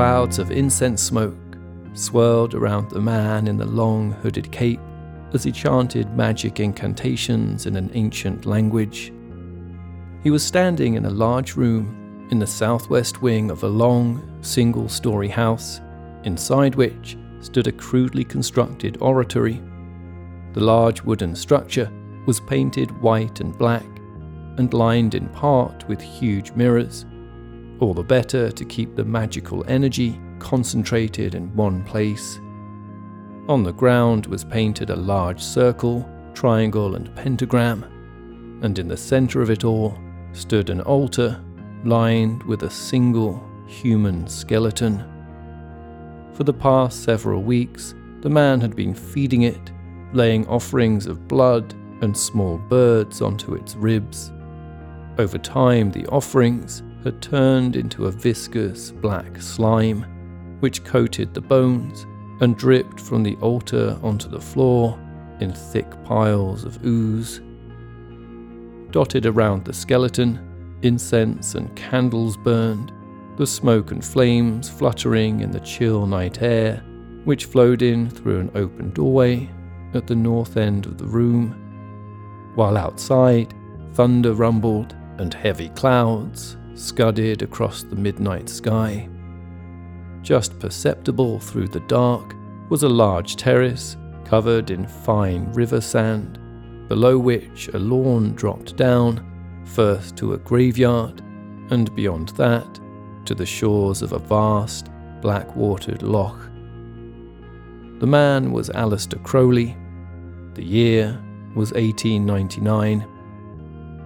Clouds of incense smoke swirled around the man in the long hooded cape as he chanted magic incantations in an ancient language. He was standing in a large room in the southwest wing of a long, single story house, inside which stood a crudely constructed oratory. The large wooden structure was painted white and black and lined in part with huge mirrors, all the better to keep the magical energy concentrated in one place. On the ground was painted a large circle, triangle, and pentagram, and in the centre of it all stood an altar lined with a single human skeleton. For the past several weeks, the man had been feeding it, laying offerings of blood and small birds onto its ribs. Over time, the offerings had turned into a viscous black slime, which coated the bones and dripped from the altar onto the floor in thick piles of ooze. Dotted around the skeleton, incense and candles burned, the smoke and flames fluttering in the chill night air, which flowed in through an open doorway at the north end of the room, while outside, thunder rumbled and heavy clouds scudded across the midnight sky. Just perceptible through the dark was a large terrace covered in fine river sand, below which a lawn dropped down, first to a graveyard, and beyond that, to the shores of a vast, black watered loch. The man was Aleister Crowley. The year was 1899,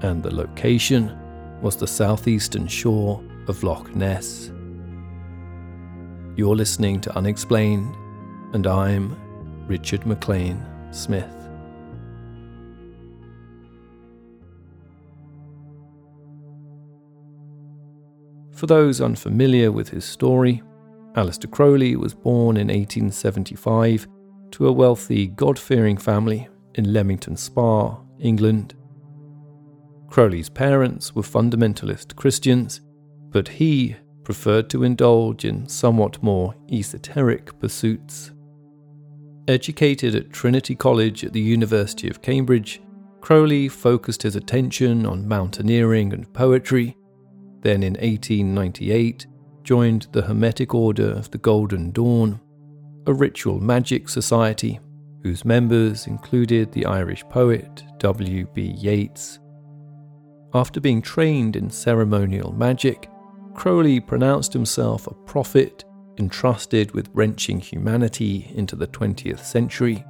and the location was the southeastern shore of Loch Ness. You're listening to Unexplained, and I'm Richard MacLean Smith. For those unfamiliar with his story, Aleister Crowley was born in 1875 to a wealthy, God fearing family in Leamington Spa, England. Crowley's parents were fundamentalist Christians, but he preferred to indulge in somewhat more esoteric pursuits. Educated at Trinity College at the University of Cambridge, Crowley focused his attention on mountaineering and poetry. Then in 1898, joined the Hermetic Order of the Golden Dawn, a ritual magic society whose members included the Irish poet W.B. Yeats. After being trained in ceremonial magic, Crowley pronounced himself a prophet entrusted with wrenching humanity into the 20th century.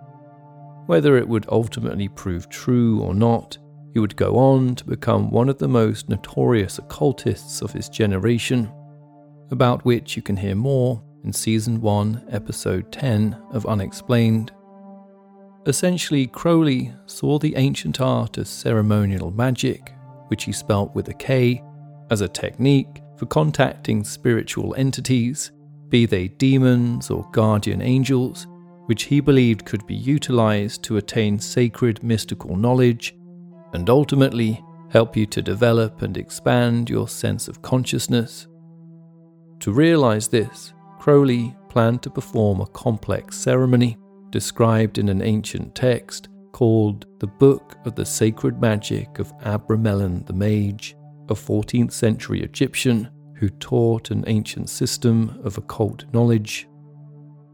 Whether it would ultimately prove true or not, he would go on to become one of the most notorious occultists of his generation, about which you can hear more in Season 1, Episode 10 of Unexplained. Essentially, Crowley saw the ancient art of ceremonial magic, which he spelt with a K, as a technique for contacting spiritual entities, be they demons or guardian angels, which he believed could be utilized to attain sacred mystical knowledge and ultimately help you to develop and expand your sense of consciousness. To realize this, Crowley planned to perform a complex ceremony described in an ancient text called the Book of the Sacred Magic of Abramelin the Mage, a 14th century Egyptian who taught an ancient system of occult knowledge.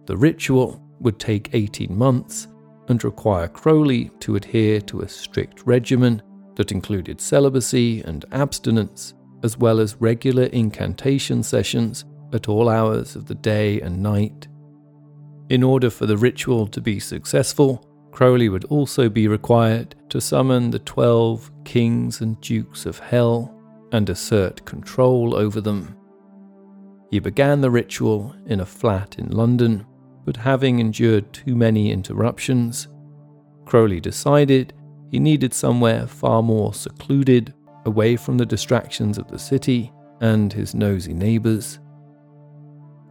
The ritual would take 18 months and require Crowley to adhere to a strict regimen that included celibacy and abstinence, as well as regular incantation sessions at all hours of the day and night. In order for the ritual to be successful, Crowley would also be required to summon the 12 kings and dukes of hell and assert control over them. He began the ritual in a flat in London, but having endured too many interruptions, Crowley decided he needed somewhere far more secluded, away from the distractions of the city and his nosy neighbours.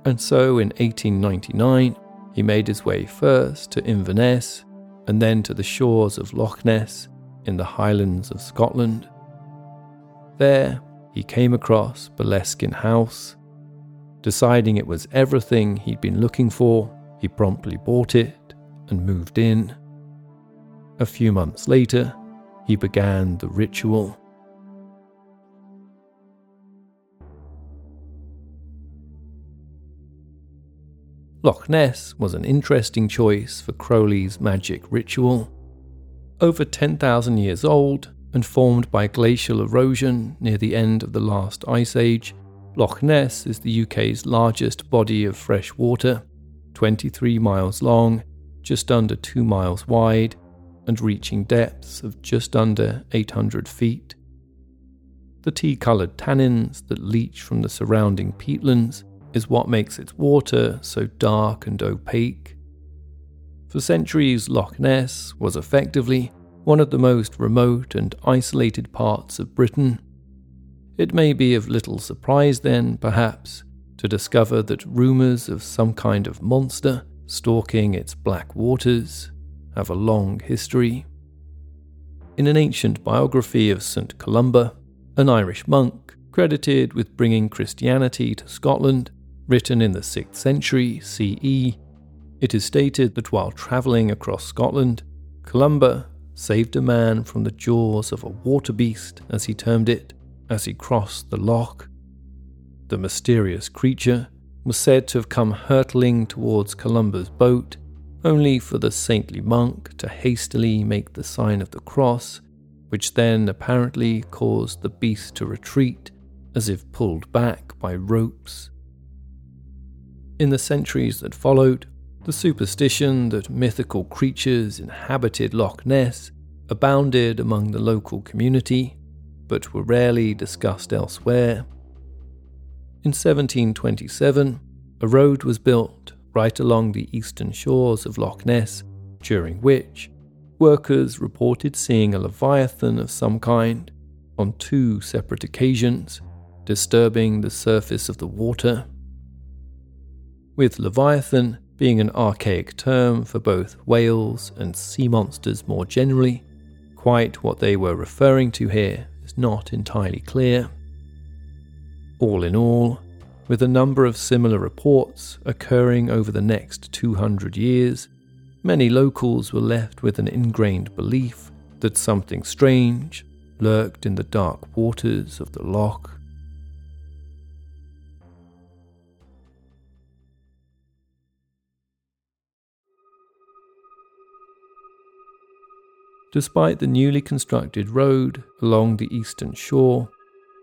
And so in 1899, he made his way first to Inverness and then to the shores of Loch Ness in the Highlands of Scotland. There, he came across Boleskine House. Deciding it was everything he'd been looking for, he promptly bought it and moved in. A few months later, he began the ritual. Loch Ness was an interesting choice for Crowley's magic ritual. Over 10,000 years old and formed by glacial erosion near the end of the last ice age, Loch Ness is the UK's largest body of fresh water, 23 miles long, just under 2 miles wide, and reaching depths of just under 800 feet. The tea coloured tannins that leach from the surrounding peatlands is what makes its water so dark and opaque. For centuries, Loch Ness was effectively one of the most remote and isolated parts of Britain. It may be of little surprise, then, perhaps, to discover that rumours of some kind of monster stalking its black waters have a long history. In an ancient biography of St. Columba, an Irish monk credited with bringing Christianity to Scotland, Written in the 6th century CE, it is stated that while travelling across Scotland, Columba saved a man from the jaws of a water beast, as he termed it, as he crossed the loch. The mysterious creature was said to have come hurtling towards Columba's boat, only for the saintly monk to hastily make the sign of the cross, which then apparently caused the beast to retreat as if pulled back by ropes. In the centuries that followed, the superstition that mythical creatures inhabited Loch Ness abounded among the local community, but were rarely discussed elsewhere. In 1727, a road was built right along the eastern shores of Loch Ness, during which workers reported seeing a leviathan of some kind on two separate occasions, disturbing the surface of the water with Leviathan being an archaic term for both whales and sea monsters more generally. Quite what they were referring to here is not entirely clear. All in all, with a number of similar reports occurring over the next 200 years, many locals were left with an ingrained belief that something strange lurked in the dark waters of the loch. Despite the newly constructed road along the eastern shore,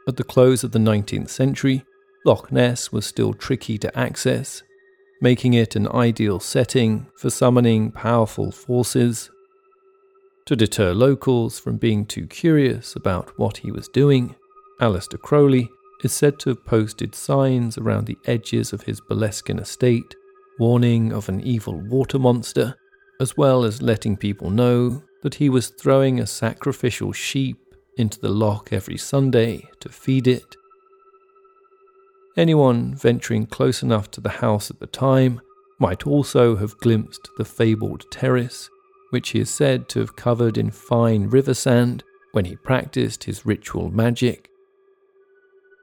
at the close of the 19th century, Loch Ness was still tricky to access, making it an ideal setting for summoning powerful forces. To deter locals from being too curious about what he was doing, Aleister Crowley is said to have posted signs around the edges of his Boleskine estate warning of an evil water monster, as well as letting people know that he was throwing a sacrificial sheep into the loch every Sunday to feed it. Anyone venturing close enough to the house at the time might also have glimpsed the fabled terrace, which he is said to have covered in fine river sand when he practiced his ritual magic.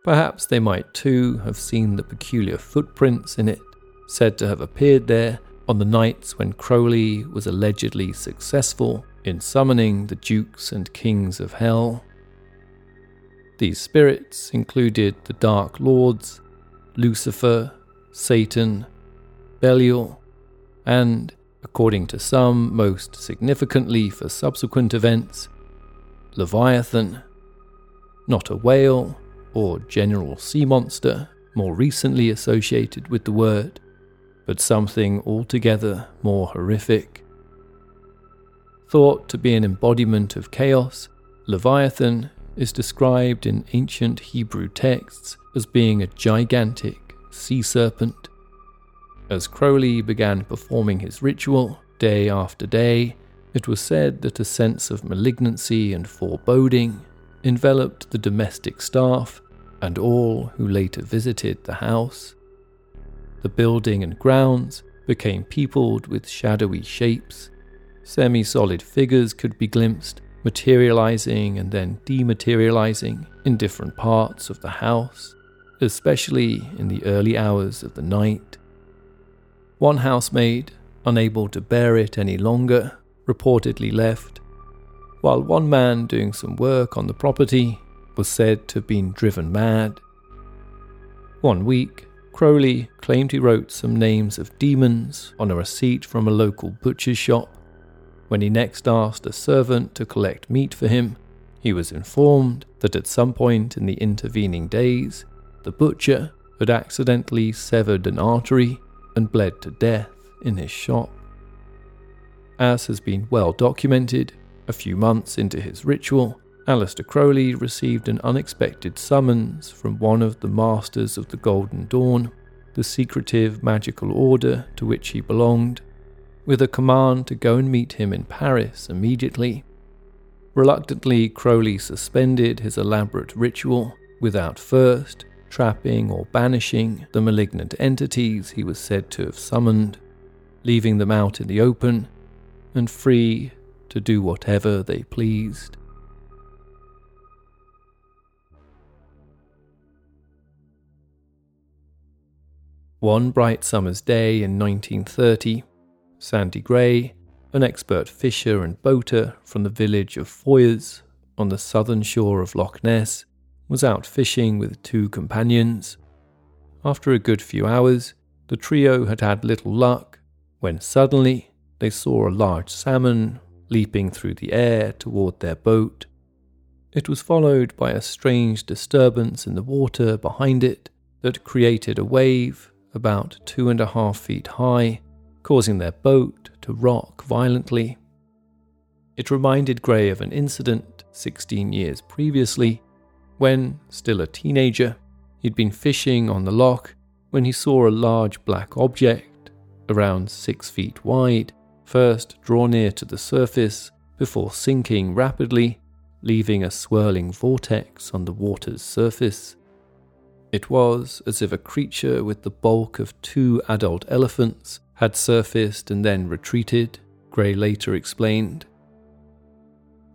Perhaps they might too have seen the peculiar footprints in it, said to have appeared there on the nights when Crowley was allegedly successful in summoning the dukes and kings of hell. These spirits included the Dark Lords, Lucifer, Satan, Belial, and, according to some most significantly for subsequent events, Leviathan. Not a whale or general sea monster more recently associated with the word, but something altogether more horrific. Thought to be an embodiment of chaos, Leviathan is described in ancient Hebrew texts as being a gigantic sea serpent. As Crowley began performing his ritual day after day, it was said that a sense of malignancy and foreboding enveloped the domestic staff and all who later visited the house. The building and grounds became peopled with shadowy shapes Semi solid figures could be glimpsed, materializing and then dematerializing in different parts of the house, especially in the early hours of the night. One housemaid, unable to bear it any longer, reportedly left, while one man doing some work on the property was said to have been driven mad. One week, Crowley claimed he wrote some names of demons on a receipt from a local butcher's shop. When he next asked a servant to collect meat for him, he was informed that at some point in the intervening days, the butcher had accidentally severed an artery and bled to death in his shop. As has been well documented, a few months into his ritual, Aleister Crowley received an unexpected summons from one of the Masters of the Golden Dawn, the secretive magical order to which he belonged, with a command to go and meet him in Paris immediately. Reluctantly, Crowley suspended his elaborate ritual without first trapping or banishing the malignant entities he was said to have summoned, leaving them out in the open and free to do whatever they pleased. One bright summer's day in 1930, Sandy Gray, an expert fisher and boater from the village of Foyers on the southern shore of Loch Ness, was out fishing with two companions. After a good few hours, the trio had had little luck when suddenly they saw a large salmon leaping through the air toward their boat. It was followed by a strange disturbance in the water behind it that created a wave about two and a half feet high, causing their boat to rock violently. It reminded Gray of an incident 16 years previously when, still a teenager, he'd been fishing on the loch when he saw a large black object, around six feet wide, first draw near to the surface before sinking rapidly, leaving a swirling vortex on the water's surface. It was as if a creature with the bulk of two adult elephants had surfaced and then retreated, Gray later explained.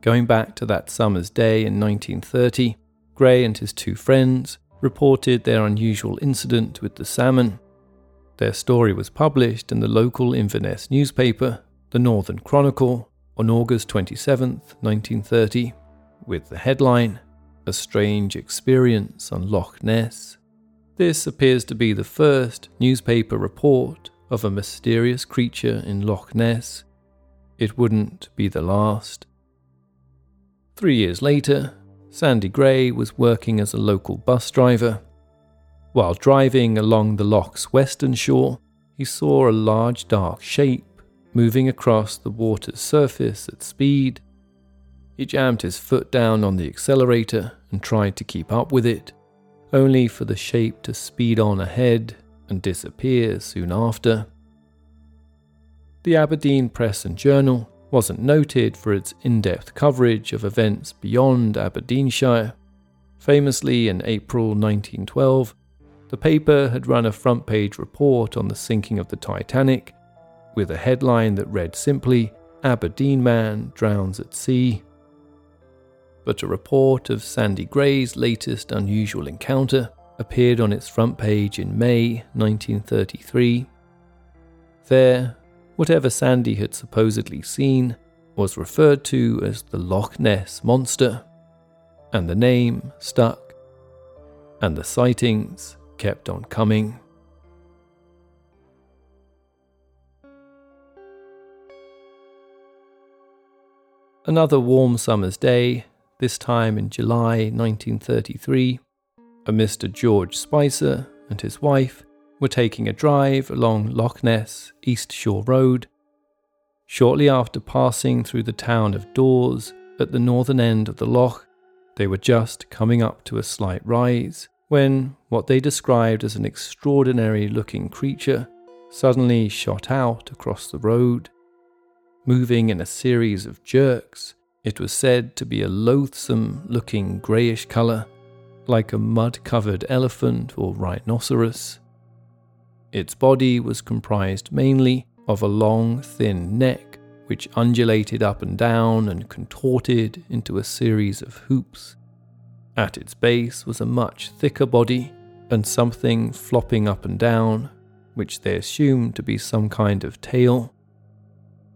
Going back to that summer's day in 1930, Gray and his two friends reported their unusual incident with the salmon. Their story was published in the local Inverness newspaper, the Northern Chronicle, on August 27, 1930, with the headline a strange experience on Loch Ness. This appears to be the first newspaper report of a mysterious creature in Loch Ness. It wouldn't be the last. Three years later, Sandy Gray was working as a local bus driver. While driving along the loch's western shore, he saw a large dark shape moving across the water's surface at speed. He jammed his foot down on the accelerator and tried to keep up with it, only for the shape to speed on ahead and disappear soon after. The Aberdeen Press and Journal wasn't noted for its in depth coverage of events beyond Aberdeenshire. Famously, in April 1912, the paper had run a front page report on the sinking of the Titanic, with a headline that read simply Aberdeen Man Drowns at Sea but a report of Sandy Gray's latest unusual encounter appeared on its front page in May 1933. There, whatever Sandy had supposedly seen was referred to as the Loch Ness Monster, and the name stuck, and the sightings kept on coming. Another warm summer's day this time in July 1933, a Mr. George Spicer and his wife were taking a drive along Loch Ness East Shore Road. Shortly after passing through the town of Dores at the northern end of the loch, they were just coming up to a slight rise when what they described as an extraordinary looking creature suddenly shot out across the road, moving in a series of jerks it was said to be a loathsome looking greyish colour, like a mud covered elephant or rhinoceros. Its body was comprised mainly of a long, thin neck which undulated up and down and contorted into a series of hoops. At its base was a much thicker body, and something flopping up and down, which they assumed to be some kind of tail.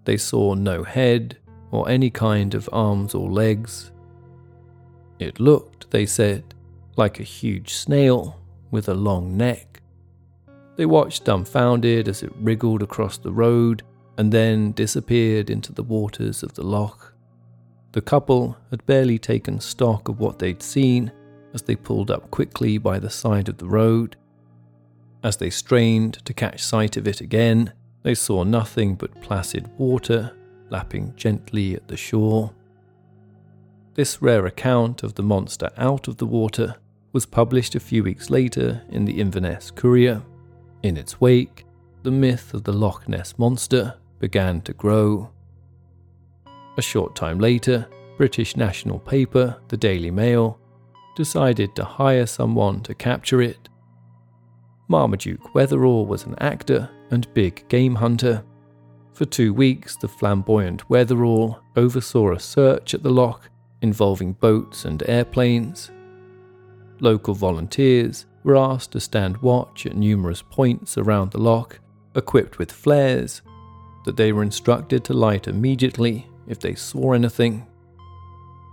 They saw no head or any kind of arms or legs. It looked, they said, like a huge snail with a long neck. They watched dumbfounded as it wriggled across the road and then disappeared into the waters of the loch. The couple had barely taken stock of what they'd seen as they pulled up quickly by the side of the road. As they strained to catch sight of it again, they saw nothing but placid water lapping gently at the shore. This rare account of the monster out of the water was published a few weeks later in the Inverness Courier. In its wake, the myth of the Loch Ness Monster began to grow. A short time later, British national paper, the Daily Mail, decided to hire someone to capture it. Marmaduke Wetherell was an actor and big game hunter. For two weeks, the flamboyant Wetherell oversaw a search at the loch involving boats and airplanes. Local volunteers were asked to stand watch at numerous points around the loch, equipped with flares that they were instructed to light immediately if they saw anything.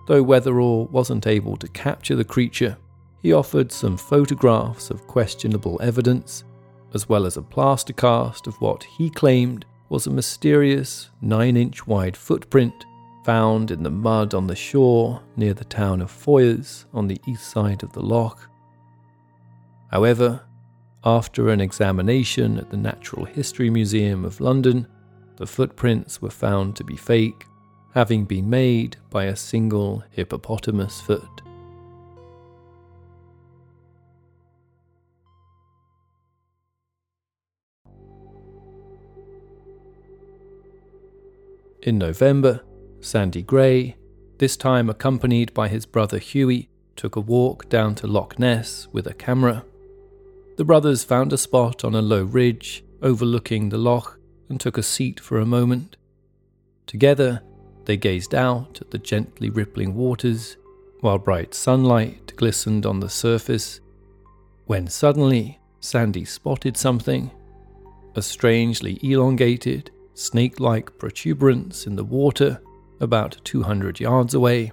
Though Wetherell wasn't able to capture the creature, he offered some photographs of questionable evidence, as well as a plaster cast of what he claimed was a mysterious 9 inch wide footprint found in the mud on the shore near the town of Foyers on the east side of the loch. However, after an examination at the Natural History Museum of London, the footprints were found to be fake having been made by a single hippopotamus foot. In November, Sandy Gray, this time accompanied by his brother Huey, took a walk down to Loch Ness with a camera. The brothers found a spot on a low ridge overlooking the loch and took a seat for a moment. Together, they gazed out at the gently rippling waters while bright sunlight glistened on the surface. When suddenly, Sandy spotted something a strangely elongated, snake like protuberance in the water about 200 yards away.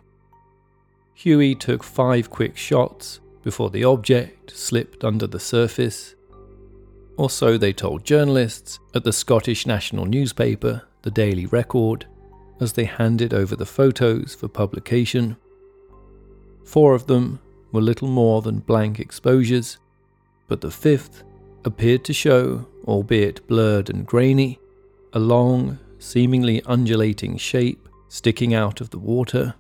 Huey took five quick shots before the object slipped under the surface. Or so they told journalists at the Scottish national newspaper, the Daily Record as they handed over the photos for publication. Four of them were little more than blank exposures, but the fifth appeared to show, albeit blurred and grainy, a long, seemingly undulating shape sticking out of the water.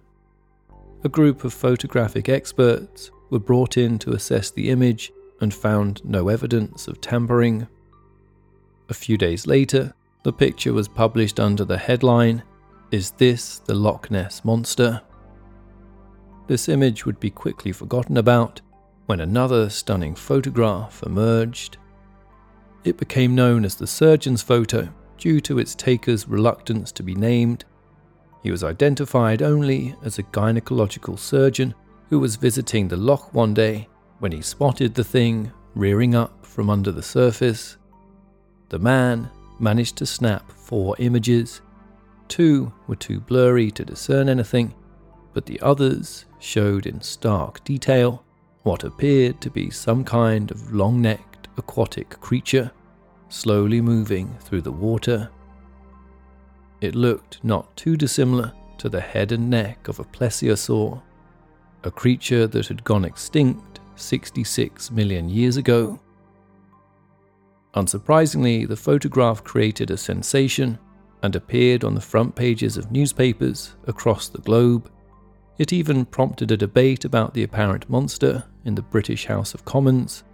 A group of photographic experts were brought in to assess the image and found no evidence of tampering. A few days later, the picture was published under the headline is this the Loch Ness Monster? This image would be quickly forgotten about when another stunning photograph emerged. It became known as the surgeon's photo due to its taker's reluctance to be named. He was identified only as a gynecological surgeon who was visiting the loch one day when he spotted the thing rearing up from under the surface. The man managed to snap four images Two were too blurry to discern anything, but the others showed in stark detail what appeared to be some kind of long necked aquatic creature slowly moving through the water. It looked not too dissimilar to the head and neck of a plesiosaur, a creature that had gone extinct 66 million years ago. Unsurprisingly, the photograph created a sensation and appeared on the front pages of newspapers across the globe. It even prompted a debate about the apparent monster in the British House of Commons.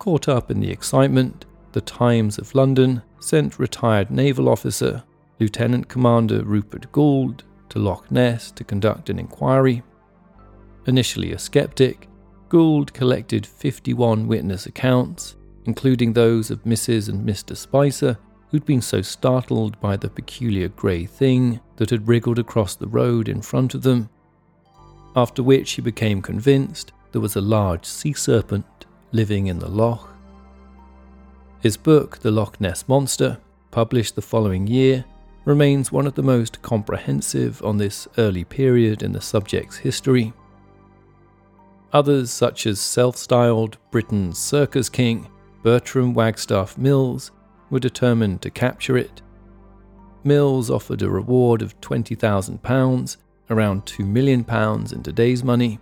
Caught up in the excitement, the Times of London sent retired naval officer Lieutenant Commander Rupert Gould to Loch Ness to conduct an inquiry. Initially a skeptic, Gould collected 51 witness accounts, including those of Mrs. and Mr. Spicer, who'd been so startled by the peculiar grey thing that had wriggled across the road in front of them. After which he became convinced there was a large sea serpent living in the loch. His book, The Loch Ness Monster, published the following year, remains one of the most comprehensive on this early period in the subject's history. Others, such as self styled Britain's Circus King, Bertram Wagstaff Mills, were determined to capture it. Mills offered a reward of £20,000, around £2 million in today's money,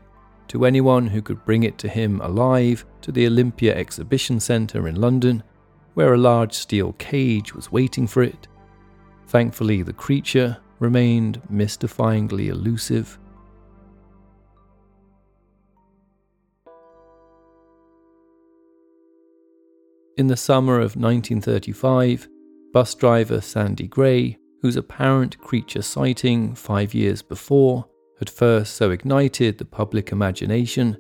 to anyone who could bring it to him alive to the Olympia Exhibition Centre in London, where a large steel cage was waiting for it. Thankfully, the creature remained mystifyingly elusive. In the summer of 1935, bus driver Sandy Gray, whose apparent creature sighting five years before had first so ignited the public imagination,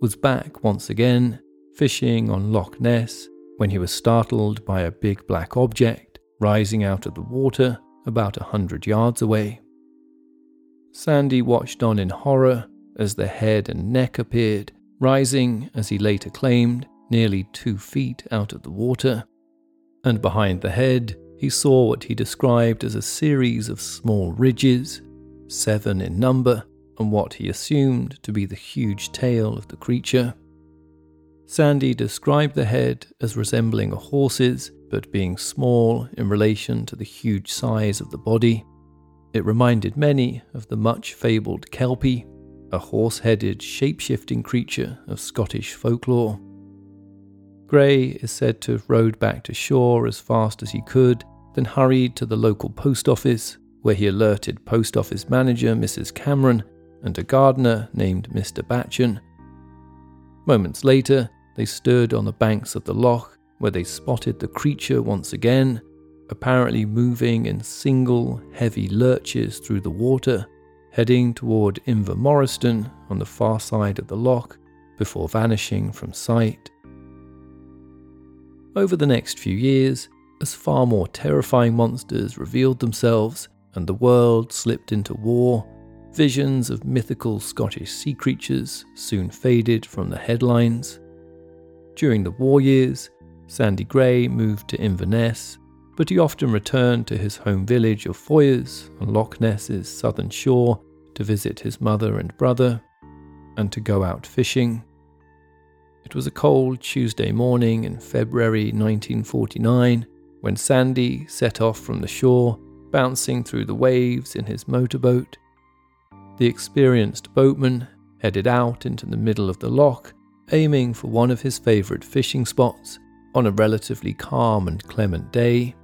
was back once again fishing on Loch Ness when he was startled by a big black object rising out of the water about a hundred yards away. Sandy watched on in horror as the head and neck appeared, rising, as he later claimed, nearly two feet out of the water. And behind the head, he saw what he described as a series of small ridges, seven in number, and what he assumed to be the huge tail of the creature. Sandy described the head as resembling a horse's, but being small in relation to the huge size of the body. It reminded many of the much fabled Kelpie, a horse headed, shape shifting creature of Scottish folklore. Gray is said to have rowed back to shore as fast as he could, then hurried to the local post office, where he alerted post office manager Mrs. Cameron and a gardener named Mr. Batchen. Moments later, they stood on the banks of the loch, where they spotted the creature once again, apparently moving in single, heavy lurches through the water, heading toward Invermoriston on the far side of the loch, before vanishing from sight. Over the next few years, as far more terrifying monsters revealed themselves and the world slipped into war, visions of mythical Scottish sea creatures soon faded from the headlines. During the war years, Sandy Gray moved to Inverness, but he often returned to his home village of Foyers on Loch Ness's southern shore to visit his mother and brother and to go out fishing. It was a cold Tuesday morning in February 1949 when Sandy set off from the shore, bouncing through the waves in his motorboat. The experienced boatman headed out into the middle of the loch, aiming for one of his favourite fishing spots on a relatively calm and clement day.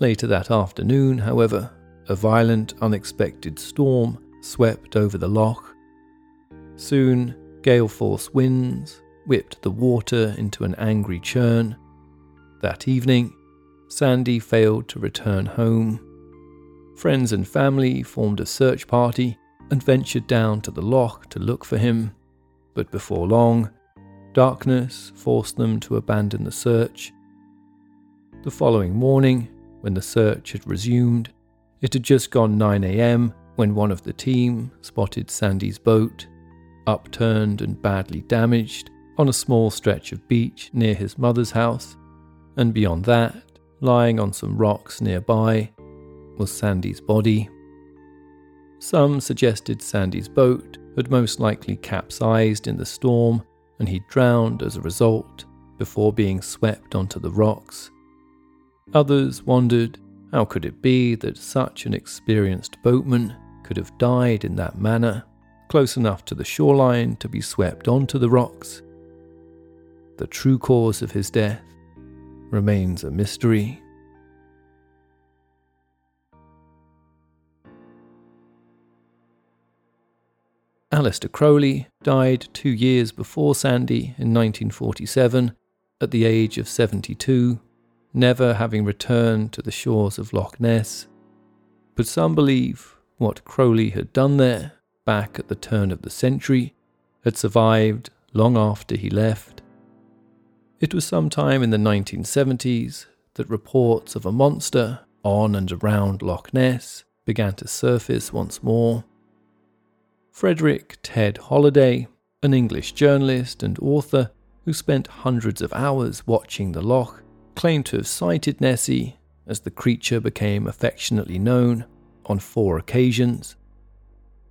Later that afternoon, however, a violent, unexpected storm swept over the loch. Soon, Gale force winds whipped the water into an angry churn. That evening, Sandy failed to return home. Friends and family formed a search party and ventured down to the loch to look for him, but before long, darkness forced them to abandon the search. The following morning, when the search had resumed, it had just gone 9 am when one of the team spotted Sandy's boat upturned and badly damaged, on a small stretch of beach near his mother's house, and beyond that, lying on some rocks nearby, was Sandy's body. Some suggested Sandy's boat had most likely capsized in the storm and he drowned as a result before being swept onto the rocks. Others wondered how could it be that such an experienced boatman could have died in that manner close enough to the shoreline to be swept onto the rocks. The true cause of his death remains a mystery. Aleister Crowley died two years before Sandy in 1947 at the age of 72, never having returned to the shores of Loch Ness. But some believe what Crowley had done there back at the turn of the century had survived long after he left. It was sometime in the 1970s that reports of a monster on and around Loch Ness began to surface once more. Frederick Ted Holiday, an English journalist and author who spent hundreds of hours watching the loch, claimed to have sighted Nessie, as the creature became affectionately known, on four occasions.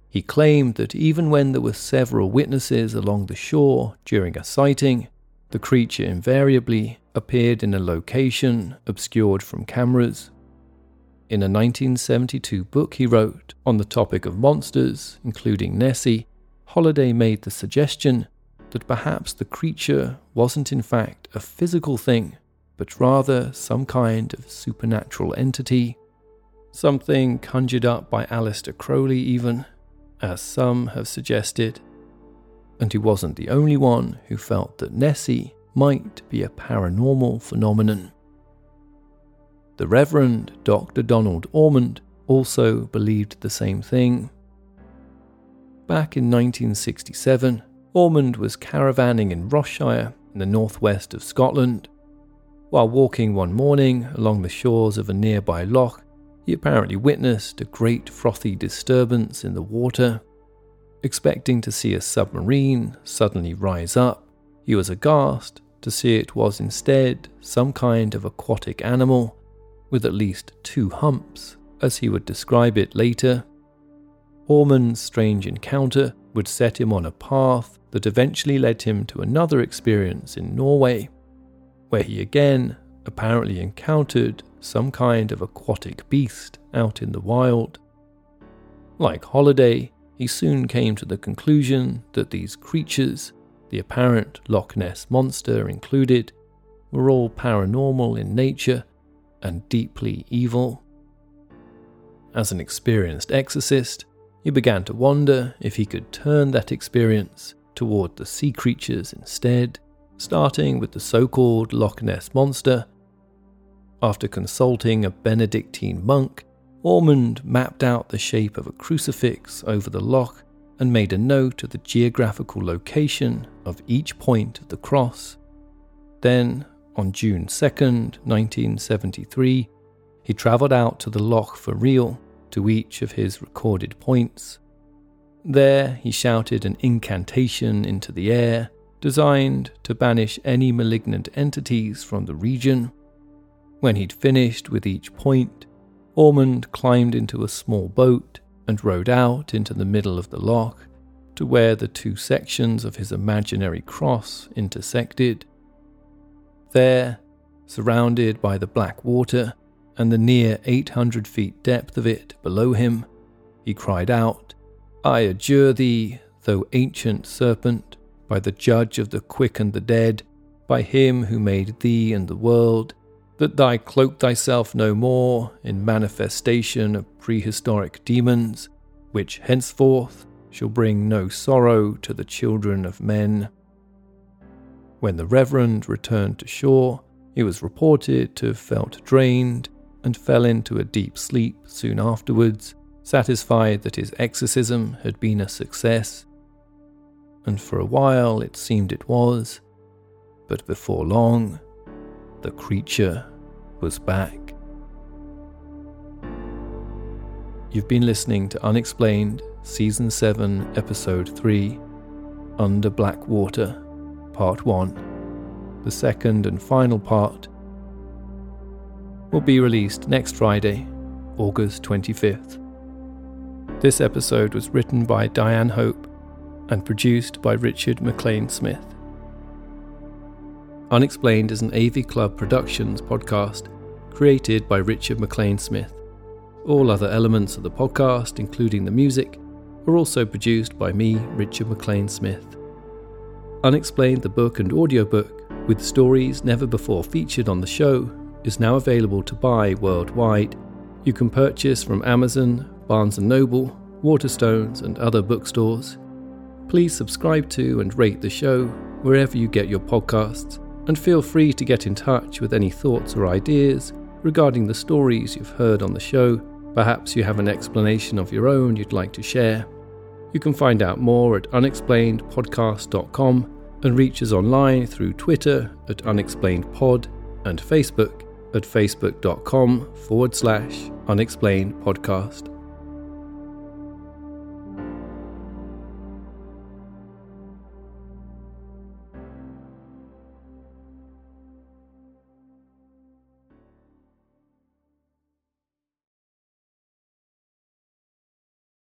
He claimed that even when there were several witnesses along the shore during a sighting, the creature invariably appeared in a location obscured from cameras. In a 1972 book he wrote on the topic of monsters, including Nessie, Holiday made the suggestion that perhaps the creature wasn't in fact a physical thing, but rather some kind of supernatural entity, something conjured up by Aleister Crowley, even, as some have suggested. And he wasn't the only one who felt that Nessie might be a paranormal phenomenon. The Reverend Dr. Donald Omand also believed the same thing. Back in 1967, Omand was caravanning in Ross-shire in the northwest of Scotland. While walking one morning along the shores of a nearby loch, he apparently witnessed a great frothy disturbance in the water. Expecting to see a submarine suddenly rise up, he was aghast to see it was instead some kind of aquatic animal with at least two humps, as he would describe it later. Omand's strange encounter would set him on a path that eventually led him to another experience in Norway, where he again apparently encountered some kind of aquatic beast out in the wild. Like Holiday, he soon came to the conclusion that these creatures, the apparent Loch Ness monster included, were all paranormal in nature and deeply evil. As an experienced exorcist, he began to wonder if he could turn that experience toward the sea creatures instead, starting with the so called Loch Ness Monster. After consulting a Benedictine monk, Omand mapped out the shape of a crucifix over the loch and made a note of the geographical location of each point of the cross. Then, on June 2nd, 1973, he travelled out to the loch for real to each of his recorded points. There, he shouted an incantation into the air, designed to banish any malignant entities from the region. When he'd finished with each point, Omand climbed into a small boat and rowed out into the middle of the loch to where the two sections of his imaginary cross intersected. There, surrounded by the black water, and the near 800 feet depth of it below him, he cried out, I adjure thee, thou ancient serpent, by the judge of the quick and the dead, by him who made thee and the world, that thy cloak thyself no more in manifestation of prehistoric demons, which henceforth shall bring no sorrow to the children of men. When the Reverend returned to shore, he was reported to have felt drained and fell into a deep sleep soon afterwards, satisfied that his exorcism had been a success. And for a while it seemed it was, but before long, the creature was back. You've been listening to Unexplained, Season 7, Episode 3, Under Black Water, Part 1. The second and final part will be released next Friday, August 25th. This episode was written by Diane Hope and produced by Richard MacLean Smith. Unexplained is an AV Club Productions podcast created by Richard MacLean Smith. All other elements of the podcast, including the music, are also produced by me, Richard MacLean Smith. Unexplained, the book and audiobook, with stories never before featured on the show, is now available to buy worldwide. You can purchase from Amazon, Barnes & Noble, Waterstones, and other bookstores. Please subscribe to and rate the show wherever you get your podcasts, and feel free to get in touch with any thoughts or ideas regarding the stories you've heard on the show. Perhaps you have an explanation of your own you'd like to share. You can find out more at unexplainedpodcast.com and reach us online through Twitter at unexplainedpod and Facebook at facebook.com forward slash unexplained podcast.